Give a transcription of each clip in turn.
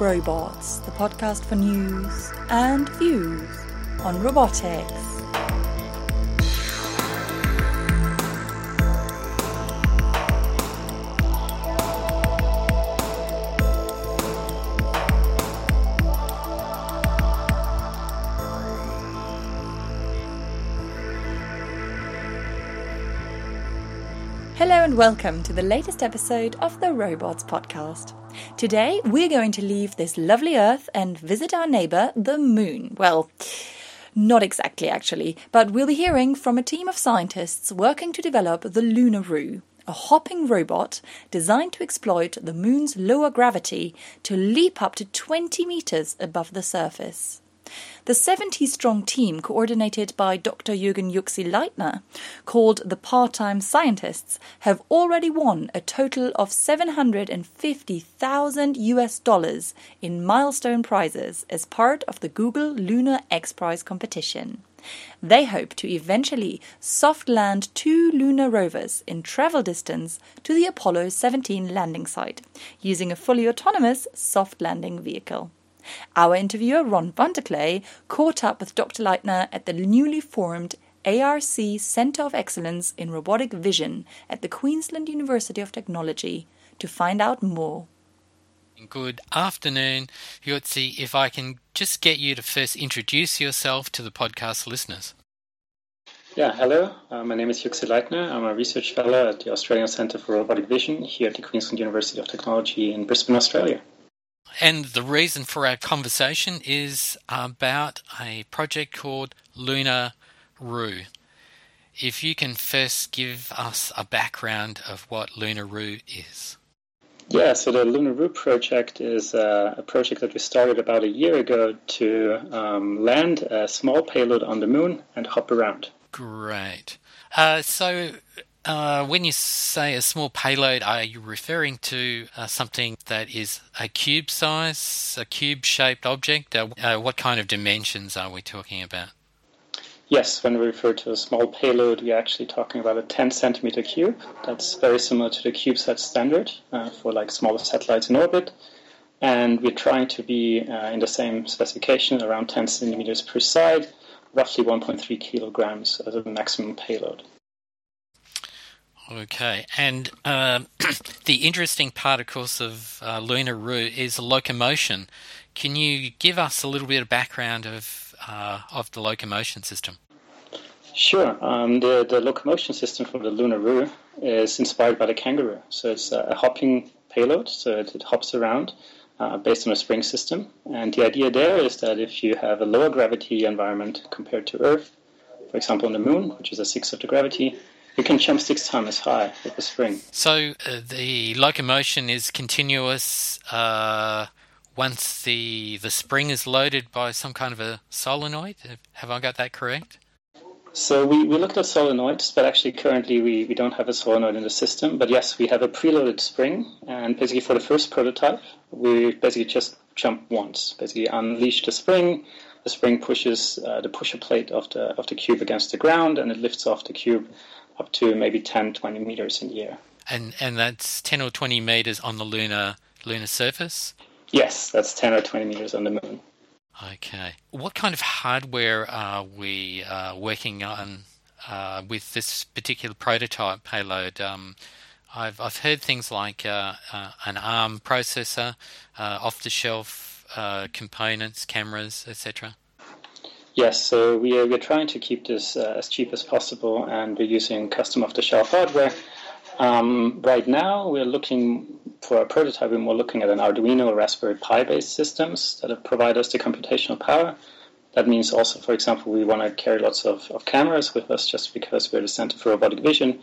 Robots, the podcast for news and views on robotics. Hello and welcome to the latest episode of the Robots Podcast. Today we're going to leave this lovely Earth and visit our neighbour, the Moon. Well, not exactly actually, but we'll be hearing from a team of scientists working to develop the Lunaroo, a hopping robot designed to exploit the Moon's lower gravity to leap up to 20 metres above the surface. The 70 strong team, coordinated by Dr. Jürgen Juxi Leitner, called the Part Time Scientists, have already won a total of 750,000 US dollars in milestone prizes as part of the Google Lunar X Prize competition. They hope to eventually soft land two lunar rovers in travel distance to the Apollo 17 landing site using a fully autonomous soft landing vehicle. Our interviewer, Ron Vanderkley, caught up with Dr. Leitner at the newly formed ARC Centre of Excellence in Robotic Vision at the Queensland University of Technology to find out more. Good afternoon, Juxi. If I can just get you to first introduce yourself to the podcast listeners. Yeah, hello. Uh, my name is Juxi Leitner. I'm a research fellow at the Australian Centre for Robotic Vision here at the Queensland University of Technology in Brisbane, Australia. And the reason for our conversation is about a project called Lunar Roo. If you can first give us a background of what LunaRoo is. Yeah, so the LunaRoo project is uh, a project that we started about a year ago to um, land a small payload on the moon and hop around. Great. Uh, so, uh, when you say a small payload, are you referring to uh, something that is a cube size, a cube shaped object? Uh, uh, what kind of dimensions are we talking about? Yes, when we refer to a small payload, we're actually talking about a 10 centimeter cube. That's very similar to the CubeSat standard uh, for like smaller satellites in orbit. And we're trying to be in the same specification, around 10 centimeters per side, roughly 1.3 kilograms as a maximum payload. Okay, and uh, the interesting part, of course, of uh, LunaRoo is locomotion. Can you give us a little bit of background of uh, of the locomotion system? Sure. Um, the the locomotion system for the LunaRoo is inspired by the kangaroo. So it's a hopping payload, so it, it hops around uh, based on a spring system. And the idea there is that if you have a lower gravity environment compared to Earth, for example, on the Moon, which is a sixth of the gravity, you can jump six times high with the spring. So uh, the locomotion is continuous uh, once the the spring is loaded by some kind of a solenoid. Have I got that correct? So we, we looked at solenoids, but actually currently we, we don't have a solenoid in the system. But yes, we have a preloaded spring, and basically for the first prototype, we basically just jump once. Basically unleash the spring. The spring pushes uh, the pusher plate of the of the cube against the ground, and it lifts off the cube up to maybe 10, 20 meters in the air. And and that's 10 or 20 meters on the lunar lunar surface? Yes, that's 10 or 20 meters on the moon. Okay. What kind of hardware are we uh, working on uh, with this particular prototype payload? Um, I've I've heard things like uh, uh an ARM processor, uh, off-the-shelf uh, components, cameras, etc. Yes, so we are, we're trying to keep this uh, as cheap as possible, and we're using custom off-the-shelf hardware. Um, right now, we're looking for a prototype. We're looking at an Arduino Raspberry Pi-based systems that provide us the computational power. That means also, for example, we want to carry lots of, of cameras with us just because we're the Center for Robotic Vision.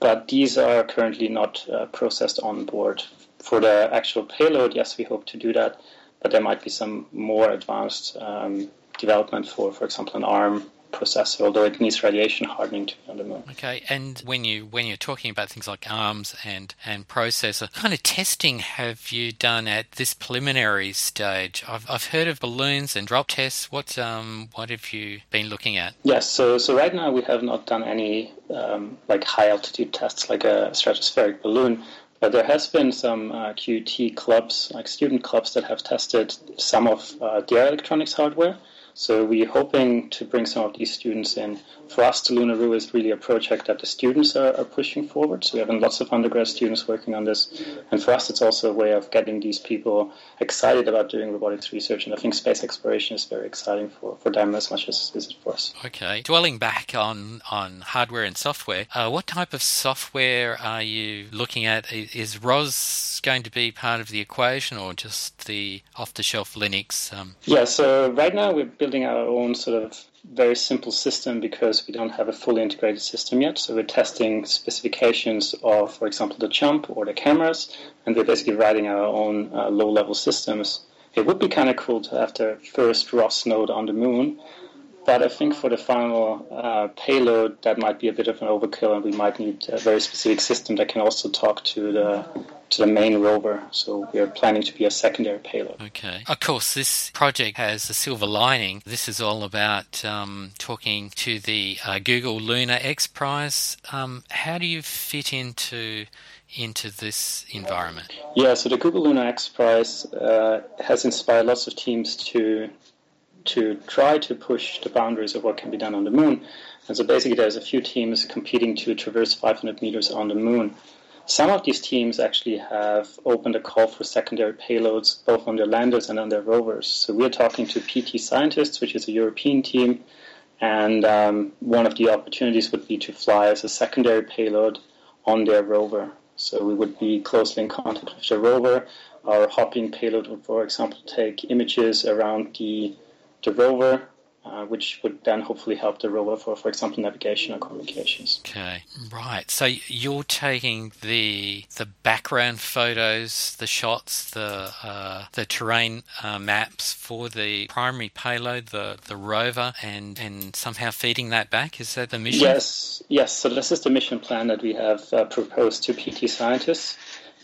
But these are currently not uh, processed on board. For the actual payload, yes, we hope to do that, but there might be some more advanced um, development for, for example, an ARM processor, although it needs radiation hardening to be on the moon. Okay, and when you when you're talking about things like ARMS and and processor, what kind of testing have you done at this preliminary stage? I've, I've heard of balloons and drop tests. What um what have you been looking at? Yes, so so right now we have not done any um, like high altitude tests like a stratospheric balloon. But there has been some uh, QT clubs, like student clubs, that have tested some of uh, their electronics hardware. So we're hoping to bring some of these students in. For us, the Lunar Lunaroo is really a project that the students are, are pushing forward. So we have lots of undergrad students working on this. And for us, it's also a way of getting these people excited about doing robotics research. And I think space exploration is very exciting for, for them as much as it is for us. Okay. Dwelling back on, on hardware and software, uh, what type of software are you looking at? Is ROS going to be part of the equation or just the off the shelf Linux? Um... Yeah, so right now we're building our own sort of very simple system because we don't have a fully integrated system yet. So we're testing specifications of, for example, the jump or the cameras, and we're basically writing our own uh, low level systems. It would be kind of cool to have the first ROS node on the moon, but I think for the final uh, payload, that might be a bit of an overkill, and we might need a very specific system that can also talk to the to the main rover. So we are planning to be a secondary payload. Okay. Of course, this project has a silver lining. This is all about um, talking to the uh, Google Lunar X Prize. Um, how do you fit into into this environment? Yeah, so the Google Lunar X Prize uh, has inspired lots of teams to to try to push the boundaries of what can be done on the moon. And so basically, there's a few teams competing to traverse 500 meters on the moon. Some of these teams actually have opened a call for secondary payloads both on their landers and on their rovers. So we're talking to PT Scientists, which is a European team, and um, one of the opportunities would be to fly as a secondary payload on their rover. So we would be closely in contact with the rover. Our hopping payload would, for example, take images around the the rover, uh, which would then hopefully help the rover for, for example, navigation or communications. Okay, right. So you're taking the the background photos, the shots, the uh, the terrain uh, maps for the primary payload, the the rover, and and somehow feeding that back. Is that the mission? Yes, yes. So this is the mission plan that we have uh, proposed to PT scientists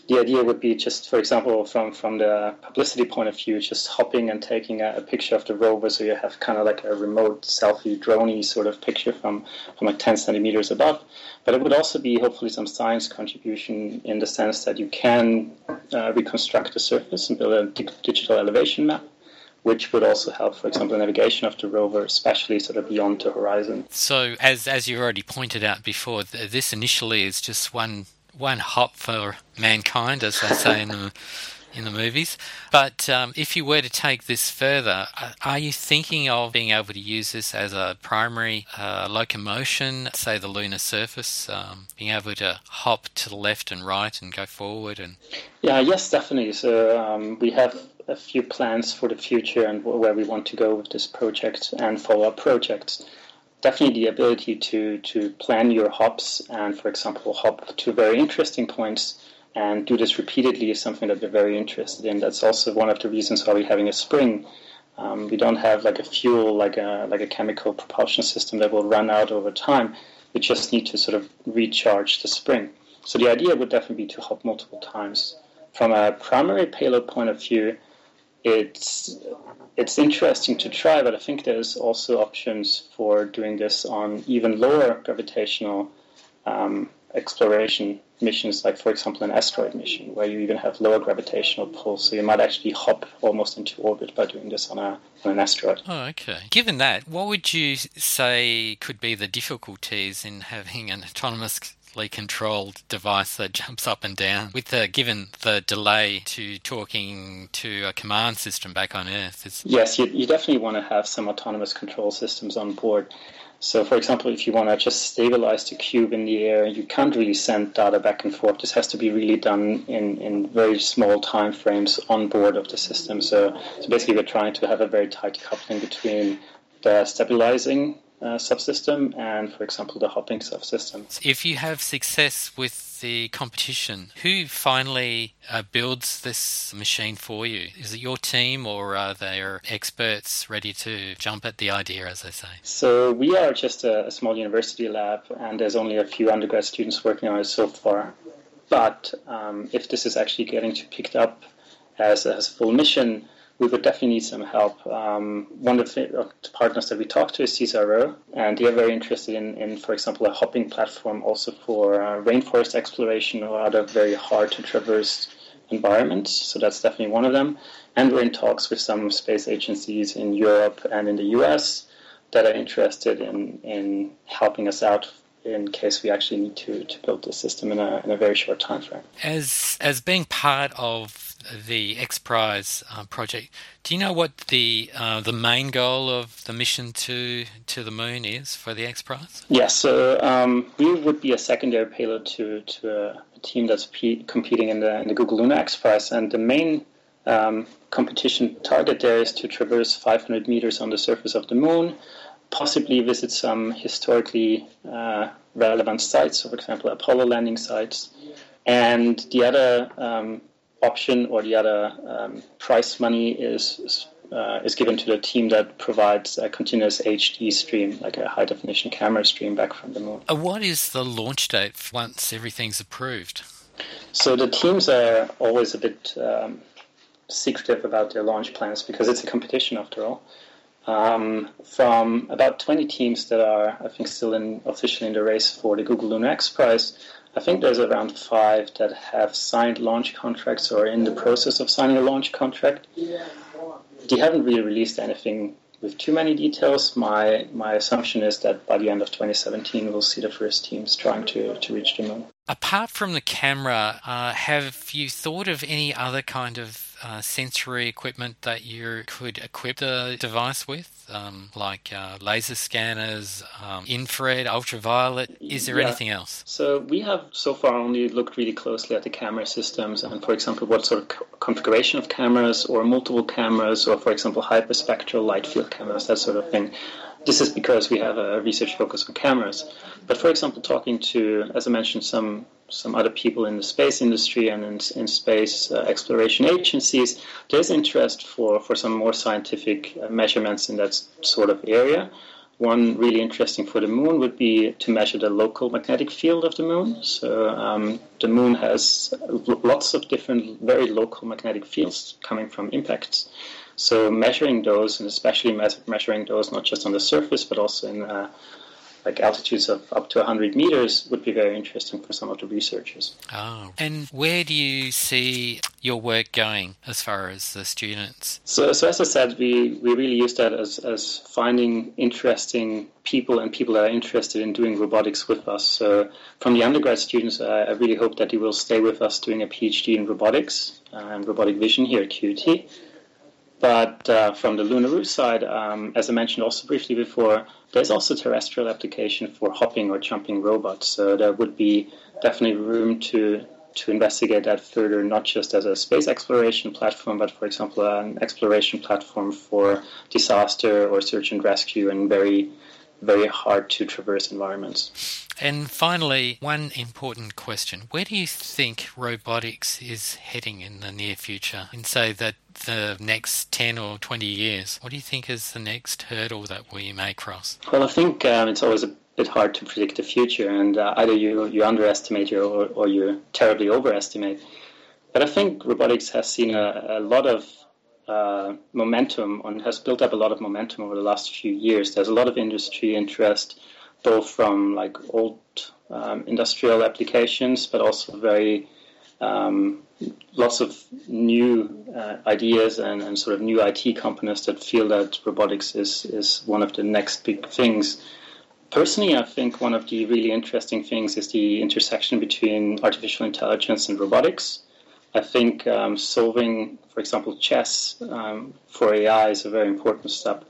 the idea would be just, for example, from, from the publicity point of view, just hopping and taking a, a picture of the rover so you have kind of like a remote selfie droney sort of picture from, from like 10 centimeters above. But it would also be hopefully some science contribution in the sense that you can uh, reconstruct the surface and build a di- digital elevation map which would also help, for example, navigation of the rover, especially sort of beyond the horizon. So, as as you already pointed out before, this initially is just one one hop for mankind, as they say in the in the movies. But um, if you were to take this further, uh, are you thinking of being able to use this as a primary uh, locomotion, say the lunar surface, um, being able to hop to the left and right and go forward? And yeah, yes, definitely. So um, we have a few plans for the future and where we want to go with this project and follow-up projects definitely the ability to, to plan your hops and, for example, hop to very interesting points and do this repeatedly is something that we're very interested in. That's also one of the reasons why we're having a spring. Um, we don't have like a fuel, like a like a chemical propulsion system that will run out over time. We just need to sort of recharge the spring. So the idea would definitely be to hop multiple times. From a primary payload point of view, it's it's interesting to try, but I think there's also options for doing this on even lower gravitational um, exploration missions, like for example an asteroid mission, where you even have lower gravitational pull. So you might actually hop almost into orbit by doing this on, a, on an asteroid. Oh, okay. Given that, what would you say could be the difficulties in having an autonomous controlled device that jumps up and down. With the given the delay to talking to a command system back on Earth, it's... yes, you, you definitely want to have some autonomous control systems on board. So, for example, if you want to just stabilize the cube in the air, you can't really send data back and forth. This has to be really done in, in very small time frames on board of the system. So, so basically, we're trying to have a very tight coupling between the stabilizing uh, subsystem and, for example, the hopping subsystem. If you have success with the competition, who finally uh, builds this machine for you? Is it your team or are there experts ready to jump at the idea, as they say? So we are just a, a small university lab and there's only a few undergrad students working on it so far. But um, if this is actually getting to picked up as a full mission, we would definitely need some help. Um, one of the, partners that we talked to is CSIRO, and they are very interested in, in for example, a hopping platform also for uh, rainforest exploration or other very hard to traverse environments. So that's definitely one of them. And we're in talks with some space agencies in Europe and in the US that are interested in, in helping us out in case we actually need to, to build the system in a, in a very short time frame. As, as being part of the X Prize uh, project. Do you know what the uh, the main goal of the mission to to the moon is for the X Prize? Yes, so um, we would be a secondary payload to to a, a team that's p- competing in the in the Google Lunar X Prize, and the main um, competition target there is to traverse 500 meters on the surface of the moon, possibly visit some historically uh, relevant sites, so for example, Apollo landing sites. And the other um, option or the other um, prize money is uh, is given to the team that provides a continuous HD stream, like a high definition camera stream back from the moon. Uh, what is the launch date once everything's approved? So the teams are always a bit um, secretive about their launch plans because it's a competition after all. Um, from about 20 teams that are, I think, still in, officially in the race for the Google Lunar X Prize, I think there's around five that have signed launch contracts or are in the process of signing a launch contract. They haven't really released anything with too many details. My my assumption is that by the end of 2017, we'll see the first teams trying to, to reach the moon. Apart from the camera, uh, have you thought of any other kind of uh, sensory equipment that you could equip the device with, um, like uh, laser scanners, um, infrared, ultraviolet? Is there yeah. anything else? So we have so far only looked really closely at the camera systems and, for example, what sort of co- configuration of cameras or multiple cameras or, for example, hyperspectral light field cameras, that sort of thing. This is because we have a research focus on cameras. But for example, talking to, as I mentioned, some some other people in the space industry and in, in space uh, exploration agencies, there's interest for, for some more scientific uh, measurements in that sort of area. One really interesting for the moon would be to measure the local magnetic field of the moon. So um, the moon has lots of different, very local magnetic fields coming from impacts. So measuring those, and especially measuring those not just on the surface but also in uh, like altitudes of up to 100 meters would be very interesting for some of the researchers. Oh, and where do you see your work going as far as the students? So, so as I said, we, we really use that as, as finding interesting people and people that are interested in doing robotics with us. So from the undergrad students, I, I really hope that they will stay with us doing a PhD in robotics uh, and robotic vision here at QUT. But uh, from the Lunaroo side, um, as I mentioned also briefly before, there's also terrestrial application for hopping or jumping robots. So there would be definitely room to to investigate that further, not just as a space exploration platform, but for example, an exploration platform for disaster or search and rescue and very, very hard to traverse environments. And finally, one important question. Where do you think robotics is heading in the near future? In, say, that the next 10 or 20 years? What do you think is the next hurdle that we may cross? Well, I think um, it's always a bit hard to predict the future, and uh, either you, you underestimate or, or you terribly overestimate. But I think robotics has seen a, a lot of uh, momentum and has built up a lot of momentum over the last few years. There's a lot of industry interest both from like old um, industrial applications, but also very um, lots of new uh, ideas and, and, sort of new IT companies that feel that robotics is is one of the next big things. Personally, I think one of the really interesting things is the intersection between artificial intelligence and robotics. I think um, solving, for example, chess um, for AI is a very important step.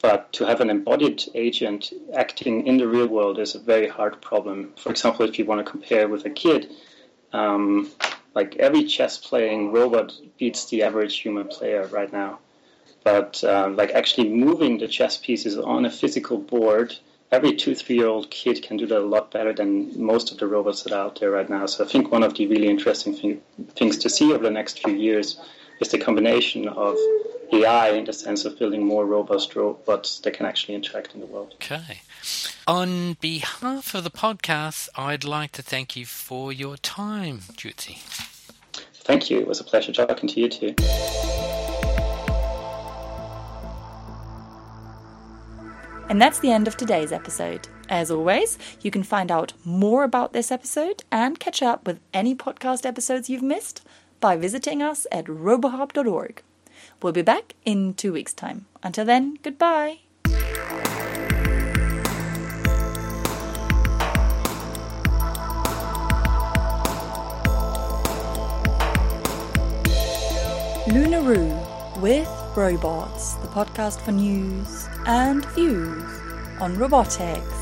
But to have an embodied agent acting in the real world is a very hard problem. For example, if you want to compare with a kid, um, like every chess playing robot beats the average human player right now. But uh, like actually moving the chess pieces on a physical board, every two, three year old kid can do that a lot better than most of the robots that are out there right now. So I think one of the really interesting thing, things to see over the next few years is the combination of AI in the sense of building more robust robots that can actually interact in the world. Okay. On behalf of the podcast, I'd like to thank you for your time, Juxi. Thank you. It was a pleasure talking to you too. And that's the end of today's episode. As always, you can find out more about this episode and catch up with any podcast episodes you've missed by visiting us at robohub.org. We'll be back in two weeks' time. Until then, goodbye. Lunaroo with Robots, the podcast for news and views on robotics.